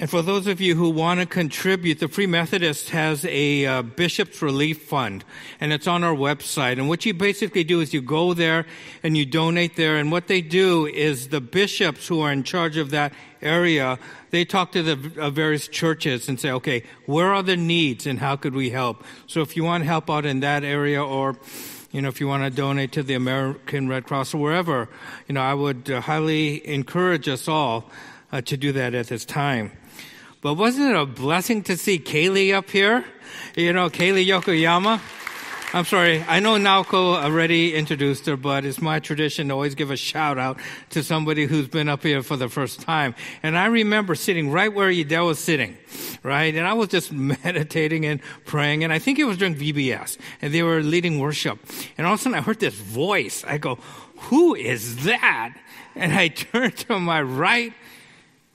And for those of you who want to contribute, the Free Methodist has a uh, Bishop's Relief Fund, and it's on our website. And what you basically do is you go there and you donate there. And what they do is the bishops who are in charge of that area, they talk to the uh, various churches and say, okay, where are the needs and how could we help? So if you want to help out in that area or you know, if you want to donate to the American Red Cross or wherever, you know, I would uh, highly encourage us all uh, to do that at this time. But wasn't it a blessing to see Kaylee up here? You know, Kaylee Yokoyama. I'm sorry. I know Naoko already introduced her, but it's my tradition to always give a shout out to somebody who's been up here for the first time. And I remember sitting right where Yadel was sitting, right? And I was just meditating and praying. And I think it was during VBS and they were leading worship. And all of a sudden I heard this voice. I go, who is that? And I turned to my right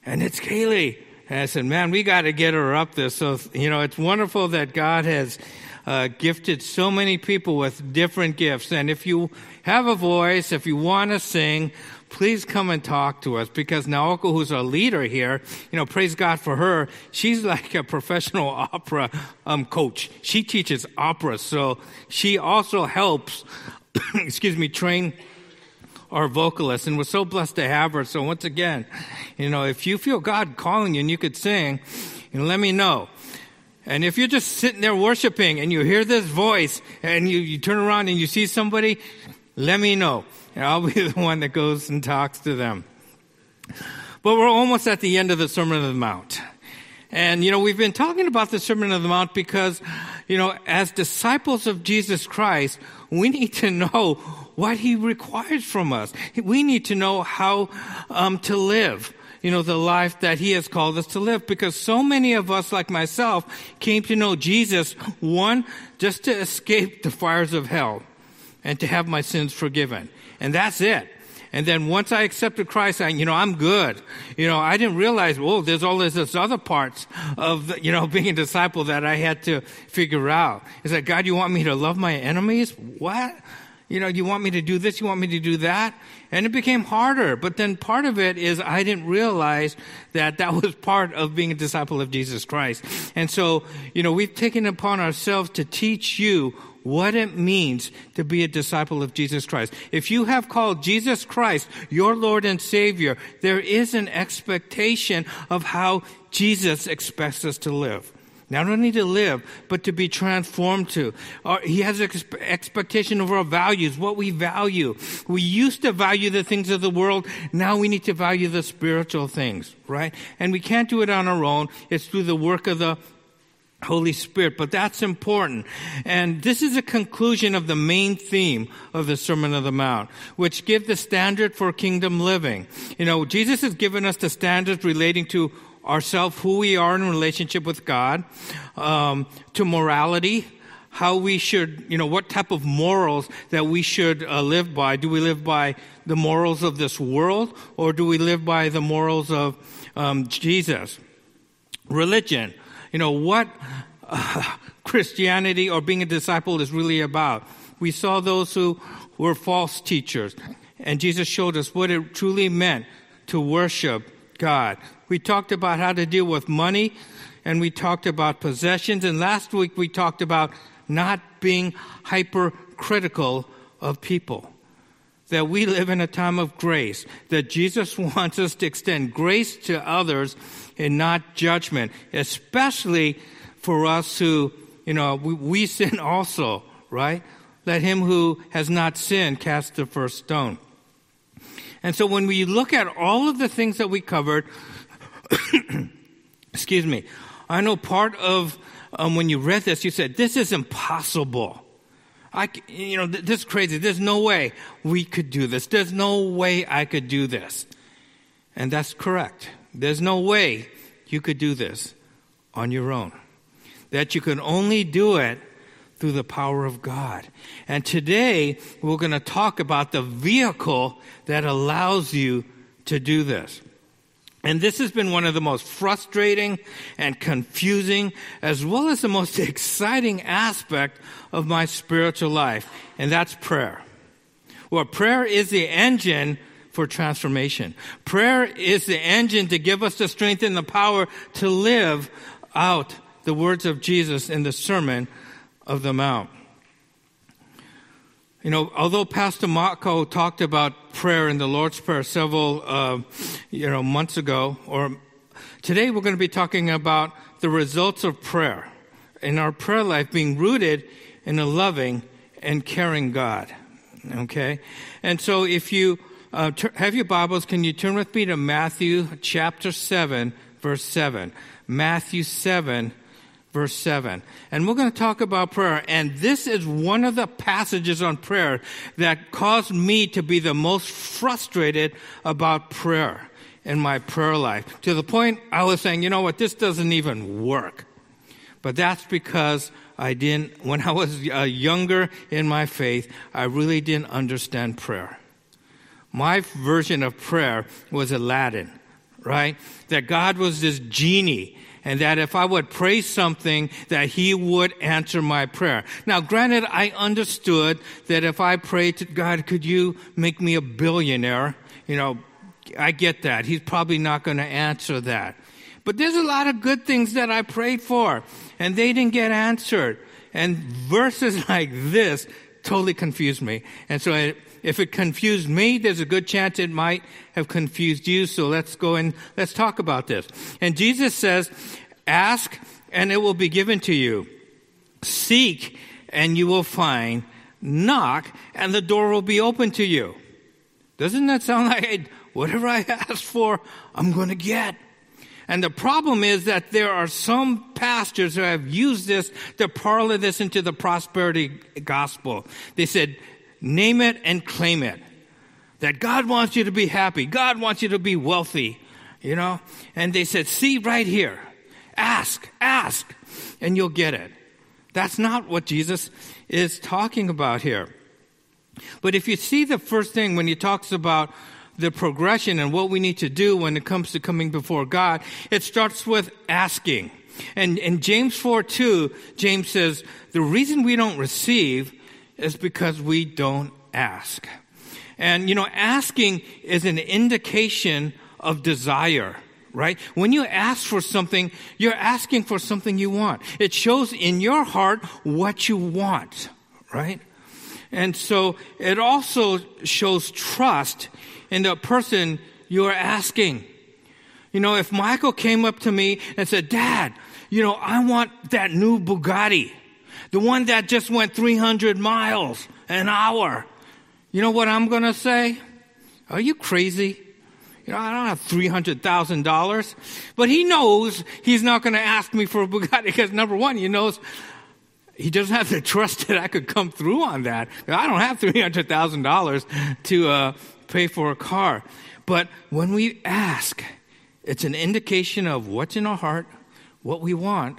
and it's Kaylee. And I said, man, we got to get her up there. So, you know, it's wonderful that God has uh, gifted so many people with different gifts. And if you have a voice, if you want to sing, please come and talk to us because Naoko, who's our leader here, you know, praise God for her. She's like a professional opera um, coach. She teaches opera. So she also helps, excuse me, train our vocalist, and we're so blessed to have her. So once again, you know, if you feel God calling you and you could sing, you know, let me know. And if you're just sitting there worshiping and you hear this voice and you, you turn around and you see somebody, let me know. And I'll be the one that goes and talks to them. But we're almost at the end of the Sermon on the Mount. And, you know, we've been talking about the Sermon on the Mount because, you know, as disciples of Jesus Christ, we need to know what he requires from us. We need to know how um, to live you know, the life that he has called us to live because so many of us, like myself, came to know Jesus, one, just to escape the fires of hell and to have my sins forgiven. And that's it. And then once I accepted Christ, I, you know, I'm good. You know, I didn't realize, oh, there's all this, this other parts of, the, you know, being a disciple that I had to figure out. Is that God, you want me to love my enemies? What? You know, you want me to do this? You want me to do that? And it became harder. But then part of it is I didn't realize that that was part of being a disciple of Jesus Christ. And so, you know, we've taken upon ourselves to teach you what it means to be a disciple of Jesus Christ. If you have called Jesus Christ your Lord and Savior, there is an expectation of how Jesus expects us to live. Not only to live, but to be transformed to. he has an expectation of our values, what we value. We used to value the things of the world. Now we need to value the spiritual things, right? And we can't do it on our own. It's through the work of the Holy Spirit, but that's important. And this is a conclusion of the main theme of the Sermon of the Mount, which give the standard for kingdom living. You know, Jesus has given us the standards relating to ourselves, who we are in relationship with God, um, to morality, how we should, you know, what type of morals that we should uh, live by. Do we live by the morals of this world, or do we live by the morals of um, Jesus? Religion, you know, what uh, Christianity or being a disciple is really about. We saw those who were false teachers, and Jesus showed us what it truly meant to worship God. We talked about how to deal with money, and we talked about possessions, and last week we talked about not being hypercritical of people. That we live in a time of grace, that Jesus wants us to extend grace to others and not judgment, especially for us who, you know, we, we sin also, right? Let him who has not sinned cast the first stone. And so when we look at all of the things that we covered, excuse me, I know part of um, when you read this, you said, this is impossible. I, you know, this is crazy. There's no way we could do this. There's no way I could do this. And that's correct. There's no way you could do this on your own. That you can only do it through the power of God. And today we're going to talk about the vehicle that allows you to do this. And this has been one of the most frustrating and confusing, as well as the most exciting aspect of my spiritual life, and that's prayer. Well, prayer is the engine for transformation. Prayer is the engine to give us the strength and the power to live out the words of Jesus in the Sermon of the Mount. You know, although Pastor Marco talked about prayer in the Lord's Prayer several, uh, you know, months ago, or today we're going to be talking about the results of prayer in our prayer life being rooted in a loving and caring God. Okay? And so if you uh, have your Bibles, can you turn with me to Matthew chapter 7, verse 7? Matthew 7, verse 7. And we're going to talk about prayer. And this is one of the passages on prayer that caused me to be the most frustrated about prayer in my prayer life to the point I was saying, you know what, this doesn't even work. But that's because I didn't, when I was uh, younger in my faith, I really didn't understand prayer. My version of prayer was Aladdin, right? That God was this genie and that if I would pray something, that he would answer my prayer. Now, granted, I understood that if I prayed to God, could you make me a billionaire? You know, I get that. He's probably not going to answer that. But there's a lot of good things that I prayed for, and they didn't get answered. And verses like this totally confused me. And so it, if it confused me, there's a good chance it might have confused you. So let's go and let's talk about this. And Jesus says, ask and it will be given to you. Seek and you will find. Knock and the door will be open to you. Doesn't that sound like whatever I ask for, I'm going to get? And the problem is that there are some pastors who have used this to parlor this into the prosperity gospel. They said, Name it and claim it. That God wants you to be happy. God wants you to be wealthy. You know? And they said, see right here. Ask, ask, and you'll get it. That's not what Jesus is talking about here. But if you see the first thing when he talks about the progression and what we need to do when it comes to coming before God, it starts with asking. And in James 4 2, James says, the reason we don't receive is because we don't ask. And, you know, asking is an indication of desire, right? When you ask for something, you're asking for something you want. It shows in your heart what you want, right? And so it also shows trust in the person you're asking. You know, if Michael came up to me and said, Dad, you know, I want that new Bugatti. The one that just went 300 miles an hour. You know what I'm going to say? Are you crazy? You know, I don't have $300,000. But he knows he's not going to ask me for a Bugatti because number one, he knows he doesn't have the trust that I could come through on that. I don't have $300,000 to uh, pay for a car. But when we ask, it's an indication of what's in our heart, what we want,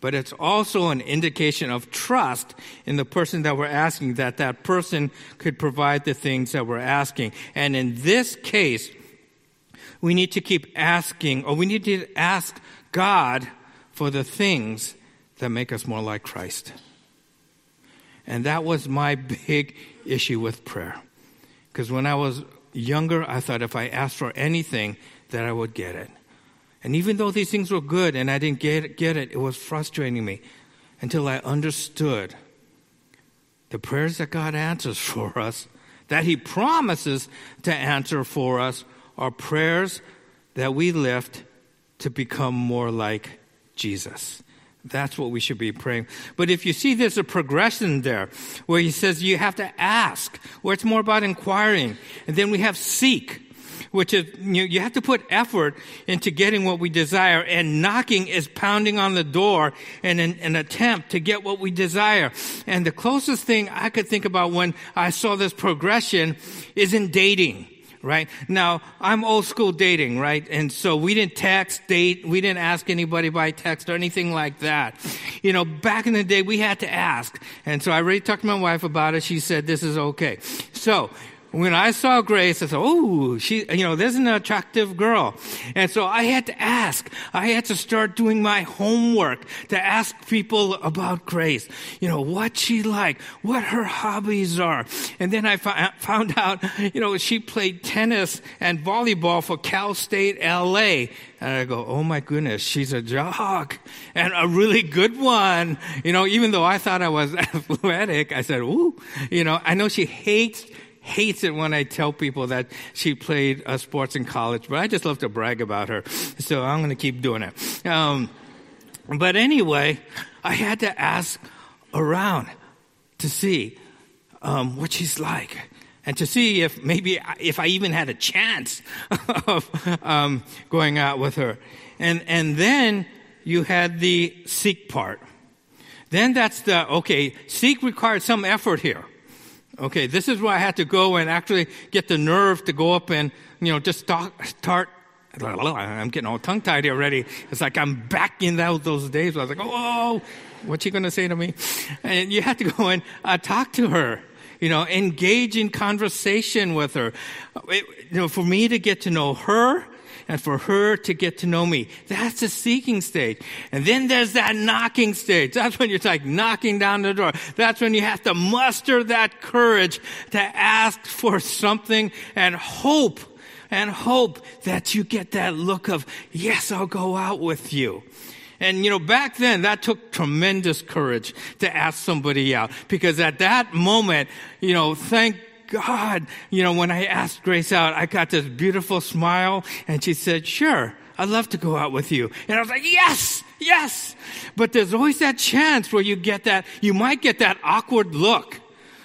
but it's also an indication of trust in the person that we're asking that that person could provide the things that we're asking. And in this case, we need to keep asking, or we need to ask God for the things that make us more like Christ. And that was my big issue with prayer. Because when I was younger, I thought if I asked for anything, that I would get it. And even though these things were good and I didn't get, get it, it was frustrating me until I understood the prayers that God answers for us, that He promises to answer for us, are prayers that we lift to become more like Jesus. That's what we should be praying. But if you see there's a progression there where he says you have to ask, where it's more about inquiring. And then we have seek which is you, you have to put effort into getting what we desire, and knocking is pounding on the door in an, an attempt to get what we desire. And the closest thing I could think about when I saw this progression is in dating right? Now, I'm old school dating, right? And so we didn't text, date, we didn't ask anybody by text or anything like that. You know, back in the day, we had to ask. And so I already talked to my wife about it. She said, this is okay. So when I saw Grace, I said, "Oh, she, you know, there's an attractive girl," and so I had to ask. I had to start doing my homework to ask people about Grace. You know, what she like, what her hobbies are, and then I uh, found out, you know, she played tennis and volleyball for Cal State LA. And I go, oh my goodness, she's a jock and a really good one. You know, even though I thought I was athletic, I said, ooh, you know, I know she hates hates it when I tell people that she played uh, sports in college, but I just love to brag about her. So I'm going to keep doing it. Um, but anyway, I had to ask around to see um, what she's like and to see if maybe if I even had a chance of um, going out with her. And and then you had the seek part. Then that's the okay. Seek required some effort here. Okay, this is where I had to go and actually get the nerve to go up and, you know, just start, I'm getting all tongue tied already. It's like I'm back in those, those days. I was like, oh, what's she going to say to me? And you had to go and uh, talk to her, you know, engage in conversation with her. It, you know, for me to get to know her and for her to get to know me. That's the seeking stage. And then there's that knocking stage. That's when you're like knocking down the door. That's when you have to muster that courage to ask for something and hope and hope that you get that look of, yes, I'll go out with you. And you know, back then that took tremendous courage to ask somebody out because at that moment, you know, thank God, you know, when I asked Grace out, I got this beautiful smile and she said, sure, I'd love to go out with you. And I was like, yes, yes. But there's always that chance where you get that, you might get that awkward look,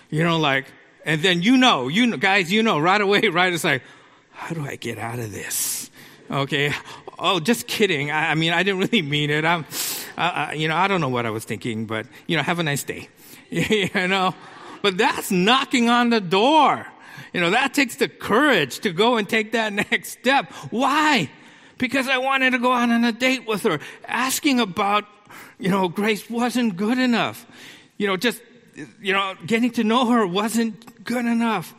you know, like, and then you know, you know, guys, you know right away, right? It's like, how do I get out of this? Okay. Oh, just kidding. I, I mean, I didn't really mean it. I'm, uh, you know, I don't know what I was thinking, but, you know, have a nice day. you know, but that's knocking on the door. You know, that takes the courage to go and take that next step. Why? Because I wanted to go out on a date with her. Asking about, you know, Grace wasn't good enough. You know, just, you know, getting to know her wasn't good enough.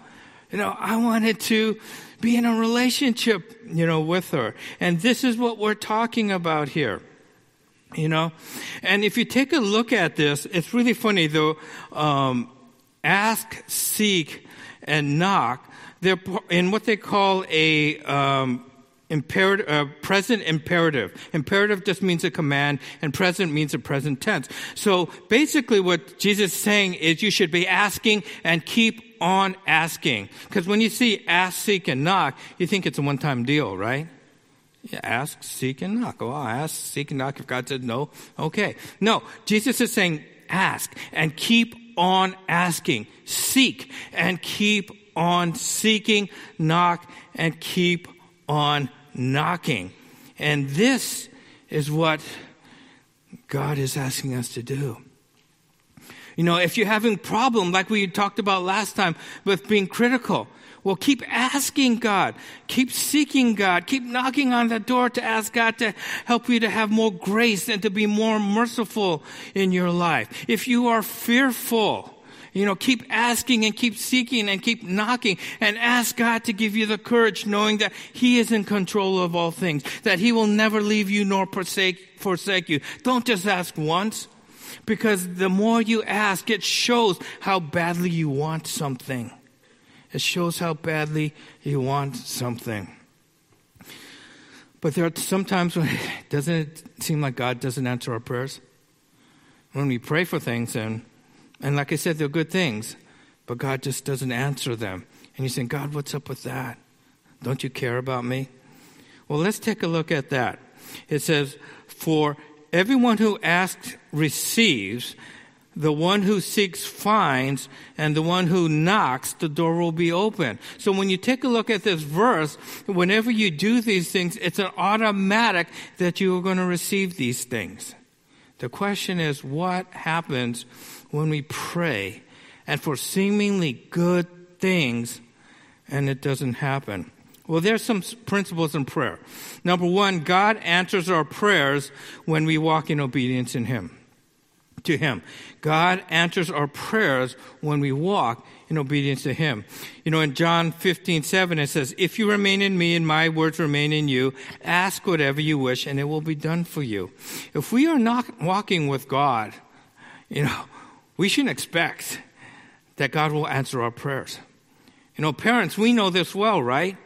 You know, I wanted to be in a relationship, you know, with her. And this is what we're talking about here. You know, and if you take a look at this, it's really funny though. Um, ask, seek, and knock. They're in what they call a um, imperative, uh, present imperative. Imperative just means a command, and present means a present tense. So basically, what Jesus is saying is you should be asking and keep on asking. Because when you see ask, seek, and knock, you think it's a one-time deal, right? Yeah, ask, seek, and knock. Oh, I'll ask, seek, and knock. If God said no, okay. No, Jesus is saying ask and keep on asking. Seek and keep on seeking. Knock and keep on knocking. And this is what God is asking us to do. You know, if you're having problem like we talked about last time with being critical, well, keep asking God. Keep seeking God. Keep knocking on the door to ask God to help you to have more grace and to be more merciful in your life. If you are fearful, you know, keep asking and keep seeking and keep knocking and ask God to give you the courage knowing that He is in control of all things, that He will never leave you nor forsake, forsake you. Don't just ask once because the more you ask, it shows how badly you want something. It shows how badly you want something. But there are sometimes when doesn't it seem like God doesn't answer our prayers? When we pray for things and and like I said, they're good things, but God just doesn't answer them. And you think, God, what's up with that? Don't you care about me? Well, let's take a look at that. It says, For everyone who asks receives, the one who seeks finds, and the one who knocks, the door will be open. So when you take a look at this verse, whenever you do these things, it's an automatic that you are going to receive these things. The question is, what happens when we pray and for seemingly good things and it doesn't happen? Well, there's some principles in prayer. Number one, God answers our prayers when we walk in obedience in Him. To Him. God answers our prayers when we walk in obedience to Him. You know, in John 15, 7, it says, If you remain in me and my words remain in you, ask whatever you wish and it will be done for you. If we are not walking with God, you know, we shouldn't expect that God will answer our prayers. You know, parents, we know this well, right?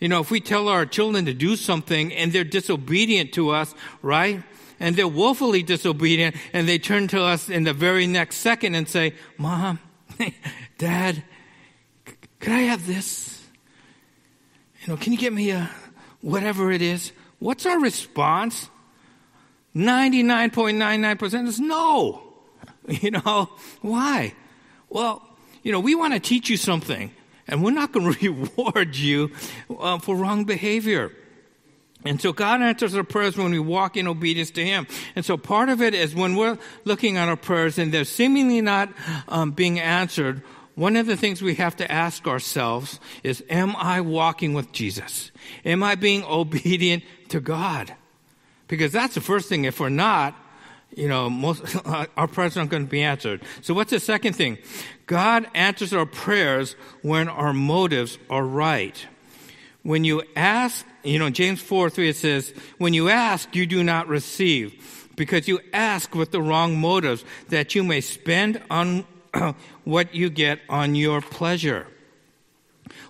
You know, if we tell our children to do something and they're disobedient to us, right? And they're woefully disobedient and they turn to us in the very next second and say, Mom, Dad, could I have this? You know, can you get me a whatever it is? What's our response? 99.99% is no. You know, why? Well, you know, we want to teach you something, and we're not going to reward you uh, for wrong behavior. And so God answers our prayers when we walk in obedience to Him. And so part of it is when we're looking at our prayers and they're seemingly not um, being answered, one of the things we have to ask ourselves is, am I walking with Jesus? Am I being obedient to God? Because that's the first thing. If we're not, you know, most, our prayers aren't going to be answered. So what's the second thing? God answers our prayers when our motives are right. When you ask, you know, James 4 3, it says, When you ask, you do not receive, because you ask with the wrong motives, that you may spend on what you get on your pleasure.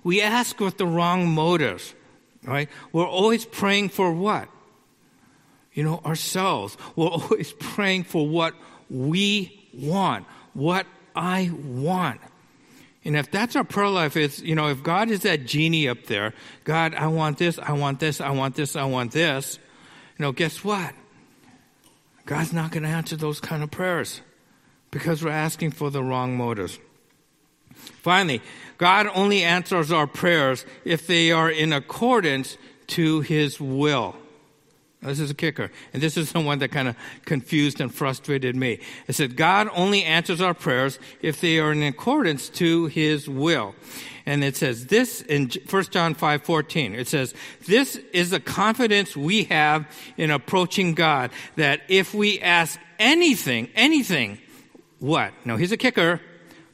We ask with the wrong motives, right? We're always praying for what? You know, ourselves. We're always praying for what we want, what I want. And if that's our prayer life, it's, you know, if God is that genie up there, God, I want this, I want this, I want this, I want this, you know, guess what? God's not going to answer those kind of prayers because we're asking for the wrong motives. Finally, God only answers our prayers if they are in accordance to His will. This is a kicker. And this is the one that kind of confused and frustrated me. It said, God only answers our prayers if they are in accordance to his will. And it says this in 1 John 5 14. It says, This is the confidence we have in approaching God, that if we ask anything, anything, what? No, here's a kicker.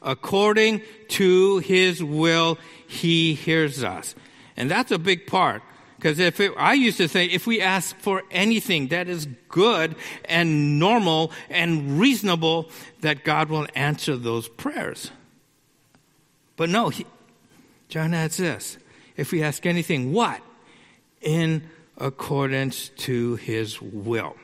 According to his will, he hears us. And that's a big part. Because if it, I used to say, if we ask for anything that is good and normal and reasonable, that God will answer those prayers. But no, he, John adds this: if we ask anything, what in accordance to His will.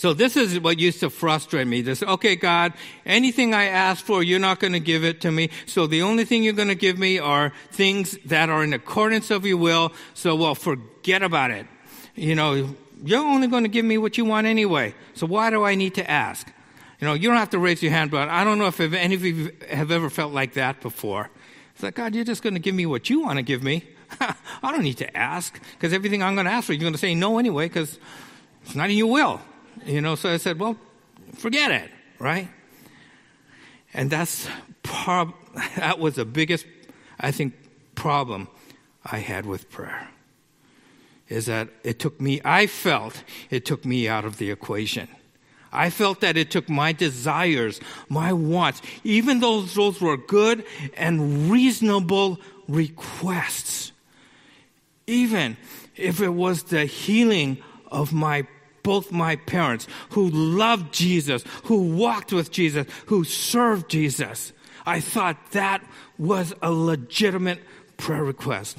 So this is what used to frustrate me. This, okay, God, anything I ask for, you're not going to give it to me. So the only thing you're going to give me are things that are in accordance of your will. So, well, forget about it. You know, you're only going to give me what you want anyway. So why do I need to ask? You know, you don't have to raise your hand, but I don't know if any of you have ever felt like that before. It's like, God, you're just going to give me what you want to give me. I don't need to ask because everything I'm going to ask for, you're going to say no anyway because it's not in your will. You know, so I said, well, forget it, right? And that's prob- that was the biggest, I think, problem I had with prayer. Is that it took me, I felt it took me out of the equation. I felt that it took my desires, my wants, even though those were good and reasonable requests. Even if it was the healing of my both my parents who loved Jesus, who walked with Jesus, who served Jesus. I thought that was a legitimate prayer request.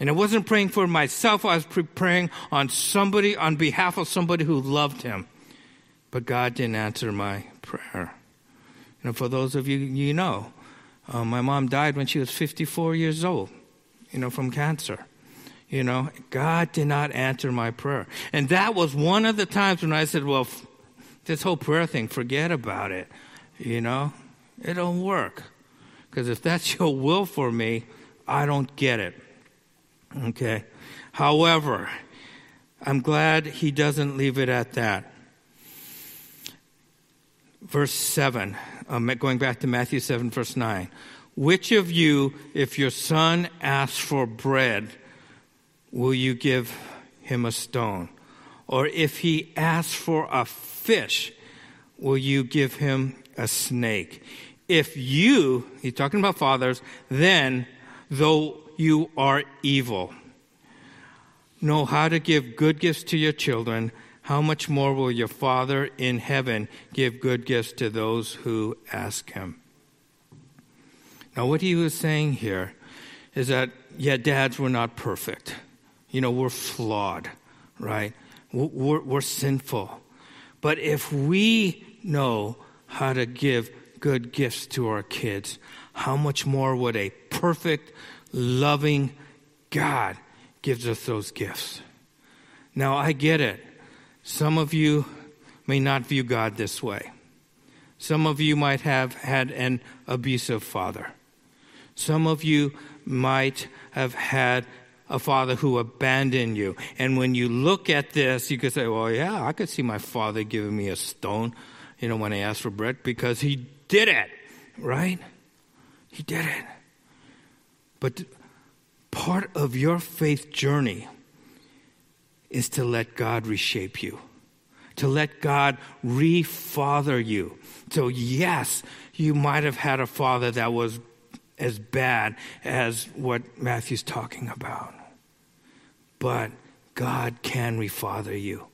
And I wasn't praying for myself, I was praying on somebody, on behalf of somebody who loved him. But God didn't answer my prayer. Know, for those of you you know, uh, my mom died when she was 54 years old, you know, from cancer. You know, God did not answer my prayer. And that was one of the times when I said, well, f- this whole prayer thing, forget about it. You know, it don't work. Because if that's your will for me, I don't get it. Okay. However, I'm glad he doesn't leave it at that. Verse 7, um, going back to Matthew 7, verse 9. Which of you, if your son asks for bread, will you give him a stone? Or if he asks for a fish, will you give him a snake? If you, he's talking about fathers, then, though you are evil, know how to give good gifts to your children, how much more will your Father in heaven give good gifts to those who ask him? Now, what he was saying here is that, yeah, dads, we're not perfect. You know, we're flawed, right? We're, we're sinful. But if we know how to give good gifts to our kids, how much more would a perfect, loving God gives us those gifts? Now, I get it. Some of you may not view God this way. Some of you might have had an abusive father. Some of you might have had a father who abandoned you. And when you look at this, you could say, well, yeah, I could see my father giving me a stone, you know, when I asked for bread because he did it, right? He did it. But part of your faith journey is to let God reshape you, to let God refather you. So, yes, you might have had a father that was as bad as what Matthew's talking about. But God can refather you.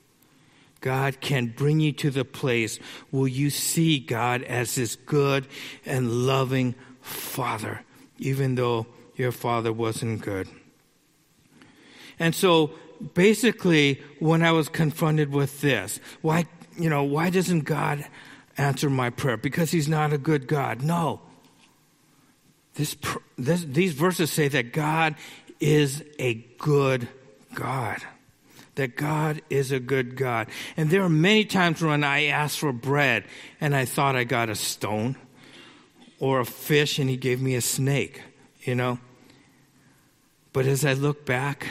God can bring you to the place where you see God as this good and loving Father, even though your father wasn't good. And so basically, when I was confronted with this, why, you know, why doesn't God answer my prayer? Because he's not a good God. No. This, this, these verses say that God is a good God. That God is a good God. And there are many times when I asked for bread and I thought I got a stone or a fish and he gave me a snake, you know. But as I look back,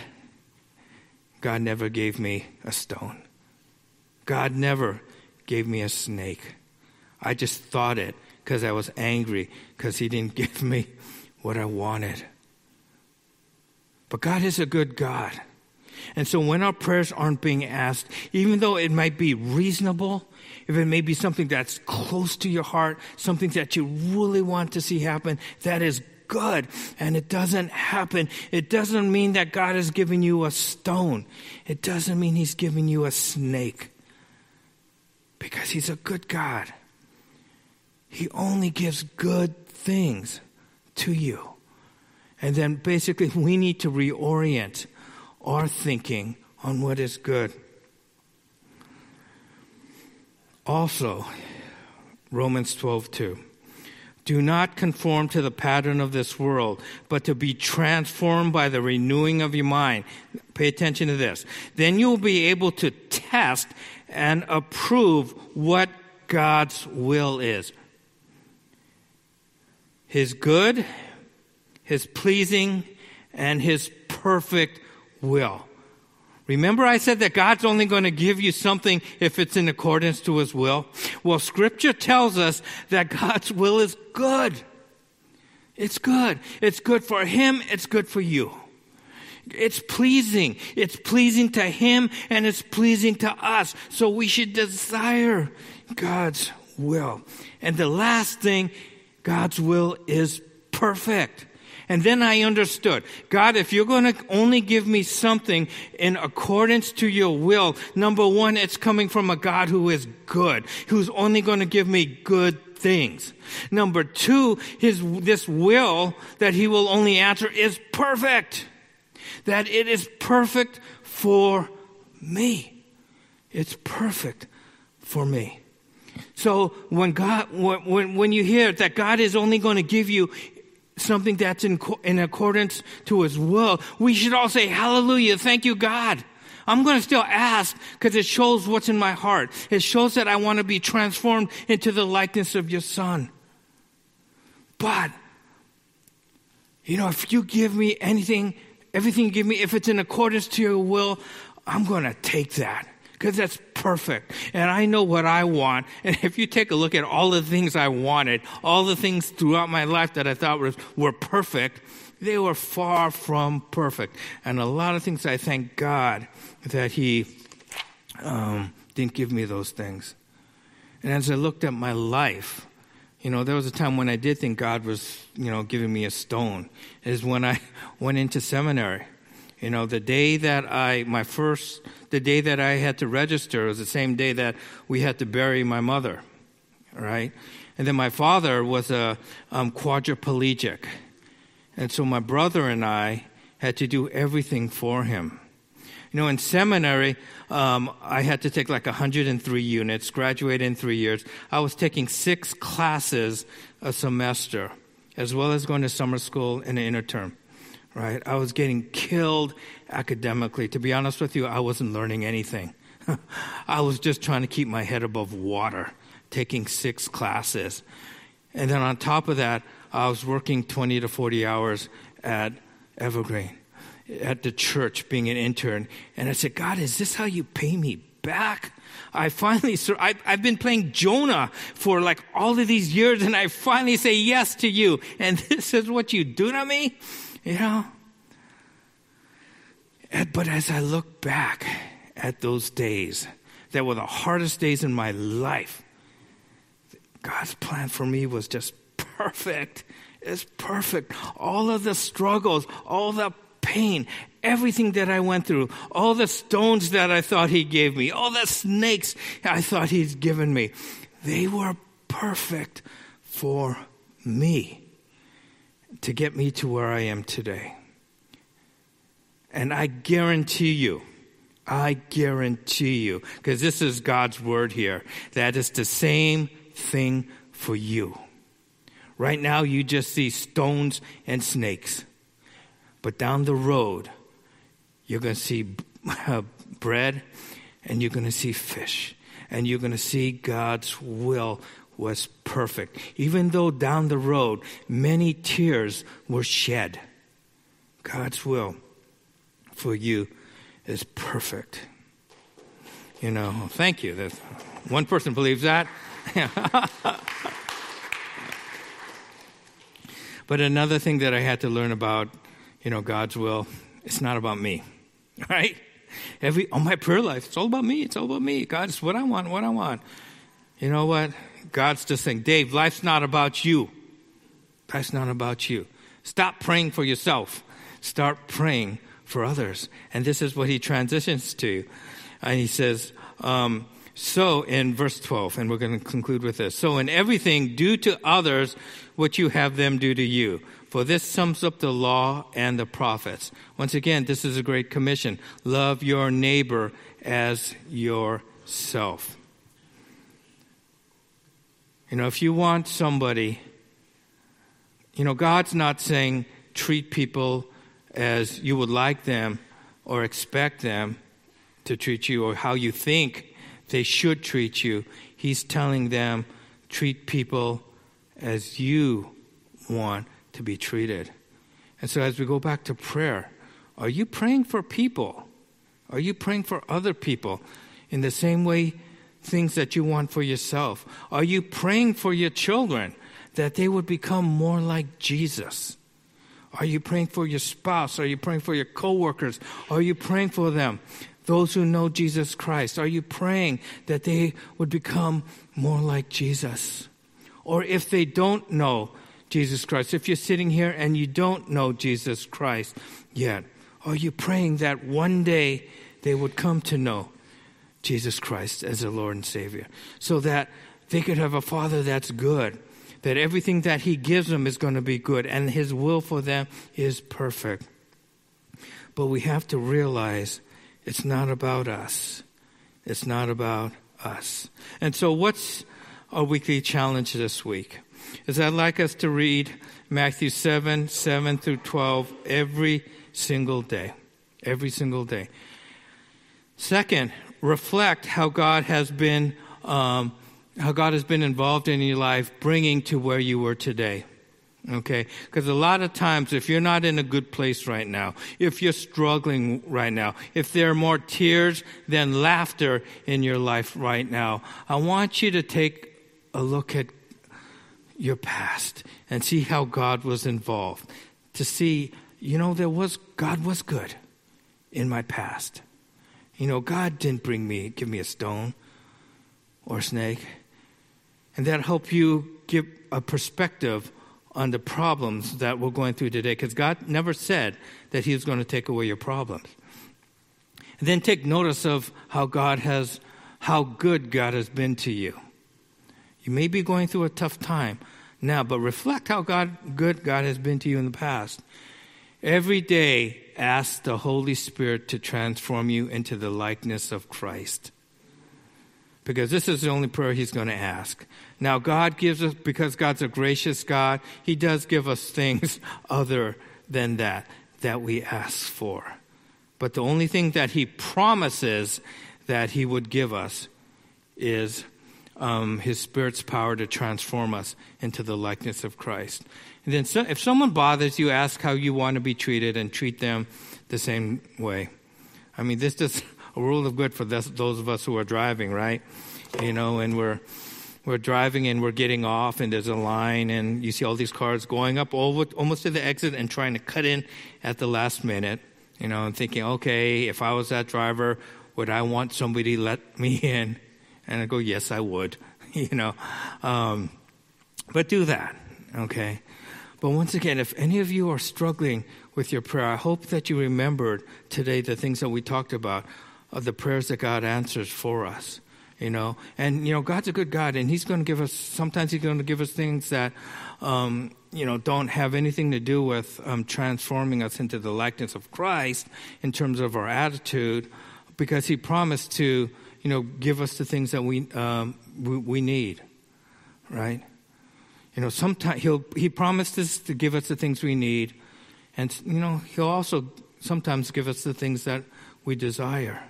God never gave me a stone. God never gave me a snake. I just thought it because I was angry because he didn't give me what I wanted. But God is a good God. And so when our prayers aren't being asked, even though it might be reasonable, if it may be something that's close to your heart, something that you really want to see happen, that is good. And it doesn't happen. It doesn't mean that God is giving you a stone. It doesn't mean He's giving you a snake. Because He's a good God. He only gives good things to you. And then basically, we need to reorient our thinking on what is good. Also, Romans 12 2. Do not conform to the pattern of this world, but to be transformed by the renewing of your mind. Pay attention to this. Then you'll be able to test and approve what God's will is His good, His pleasing, and His perfect will. Remember, I said that God's only going to give you something if it's in accordance to His will? Well, Scripture tells us that God's will is good. It's good. It's good for Him, it's good for you. It's pleasing. It's pleasing to Him and it's pleasing to us. So we should desire God's will. And the last thing, God's will is perfect. And then I understood, God, if you're going to only give me something in accordance to your will, number one, it's coming from a God who is good, who's only going to give me good things. Number two, his, this will that he will only answer is perfect. That it is perfect for me. It's perfect for me. So when God, when, when you hear that God is only going to give you something that's in, in accordance to his will, we should all say, hallelujah, thank you, God. I'm going to still ask because it shows what's in my heart. It shows that I want to be transformed into the likeness of your son. But, you know, if you give me anything, everything you give me, if it's in accordance to your will, I'm going to take that because that's perfect. And I know what I want. And if you take a look at all the things I wanted, all the things throughout my life that I thought was, were perfect, they were far from perfect. And a lot of things I thank God that He um, didn't give me those things. And as I looked at my life, you know, there was a time when I did think God was, you know, giving me a stone. Is when I went into seminary. You know, the day that I, my first, the day that I had to register was the same day that we had to bury my mother, right? And then my father was a um, quadriplegic. And so my brother and I had to do everything for him. You know, in seminary, um, I had to take like 103 units, graduate in three years. I was taking six classes a semester, as well as going to summer school in the interterm right? I was getting killed academically. To be honest with you, I wasn't learning anything. I was just trying to keep my head above water, taking six classes. And then on top of that, I was working 20 to 40 hours at Evergreen, at the church, being an intern. And I said, God, is this how you pay me back? I finally, I, I've been playing Jonah for like all of these years, and I finally say yes to you. And this is what you do to me? You know? But as I look back at those days that were the hardest days in my life, God's plan for me was just perfect. It's perfect. All of the struggles, all the pain, everything that I went through, all the stones that I thought He gave me, all the snakes I thought He's given me, they were perfect for me to get me to where I am today. And I guarantee you, I guarantee you, because this is God's word here, that is the same thing for you. Right now, you just see stones and snakes. But down the road, you're going to see bread and you're going to see fish. And you're going to see God's will was perfect. Even though down the road many tears were shed, God's will for you is perfect. You know, thank you. That one person believes that. but another thing that I had to learn about, you know, God's will, it's not about me, right? Every on my prayer life, it's all about me. It's all about me. God, it's what I want, what I want. You know what? God's just saying, Dave, life's not about you. Life's not about you. Stop praying for yourself. Start praying for others. And this is what he transitions to. And he says, um, so in verse 12, and we're going to conclude with this. So in everything, do to others what you have them do to you. For this sums up the law and the prophets. Once again, this is a great commission. Love your neighbor as yourself. You know, if you want somebody, you know, God's not saying treat people as you would like them or expect them to treat you or how you think they should treat you. He's telling them treat people as you want to be treated. And so as we go back to prayer, are you praying for people? Are you praying for other people in the same way things that you want for yourself? Are you praying for your children that they would become more like Jesus? Are you praying for your spouse? Are you praying for your coworkers? Are you praying for them? Those who know Jesus Christ, are you praying that they would become more like Jesus? Or if they don't know Jesus Christ, if you're sitting here and you don't know Jesus Christ yet, are you praying that one day they would come to know Jesus Christ as their Lord and Savior, so that they could have a Father that's good, that everything that He gives them is going to be good, and His will for them is perfect. But we have to realize it's not about us. It's not about us. And so, what's our weekly challenge this week? Is I'd like us to read Matthew 7 7 through 12 every single day. Every single day. Second, reflect how God has been, um, how God has been involved in your life, bringing to where you were today. Okay? Because a lot of times, if you're not in a good place right now, if you're struggling right now, if there are more tears than laughter in your life right now, I want you to take a look at your past and see how God was involved. To see, you know, there was, God was good in my past. You know, God didn't bring me, give me a stone or a snake. And that help you give a perspective on the problems that we're going through today. Because God never said that He was going to take away your problems. And then take notice of how God has, how good God has been to you. You may be going through a tough time now, but reflect how God, good God has been to you in the past. Every day, ask the Holy Spirit to transform you into the likeness of Christ. Because this is the only prayer He's going to ask. Now, God gives us, because God's a gracious God, He does give us things other than that, that we ask for. But the only thing that He promises that He would give us is um, His Spirit's power to transform us into the likeness of Christ. And then, so, if someone bothers you, ask how you want to be treated and treat them the same way. I mean, this is a rule of good for this, those of us who are driving, right? You know, and we're we're driving and we're getting off, and there's a line, and you see all these cars going up over, almost to the exit and trying to cut in at the last minute. You know, and thinking, okay, if I was that driver, would I want somebody let me in? And I go, yes, I would. you know, um, but do that, okay? But once again, if any of you are struggling with your prayer, I hope that you remembered today the things that we talked about of the prayers that God answers for us. You know, and you know, God's a good God, and He's going to give us. Sometimes He's going to give us things that, um, you know, don't have anything to do with um, transforming us into the likeness of Christ in terms of our attitude, because He promised to, you know, give us the things that we um, we, we need, right? You know, sometimes He'll He promised us to give us the things we need, and you know, He'll also sometimes give us the things that we desire.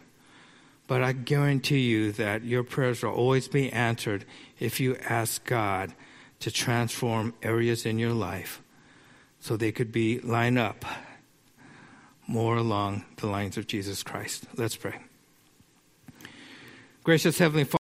But I guarantee you that your prayers will always be answered if you ask God to transform areas in your life so they could be line up more along the lines of Jesus Christ. Let's pray. Gracious Heavenly Father,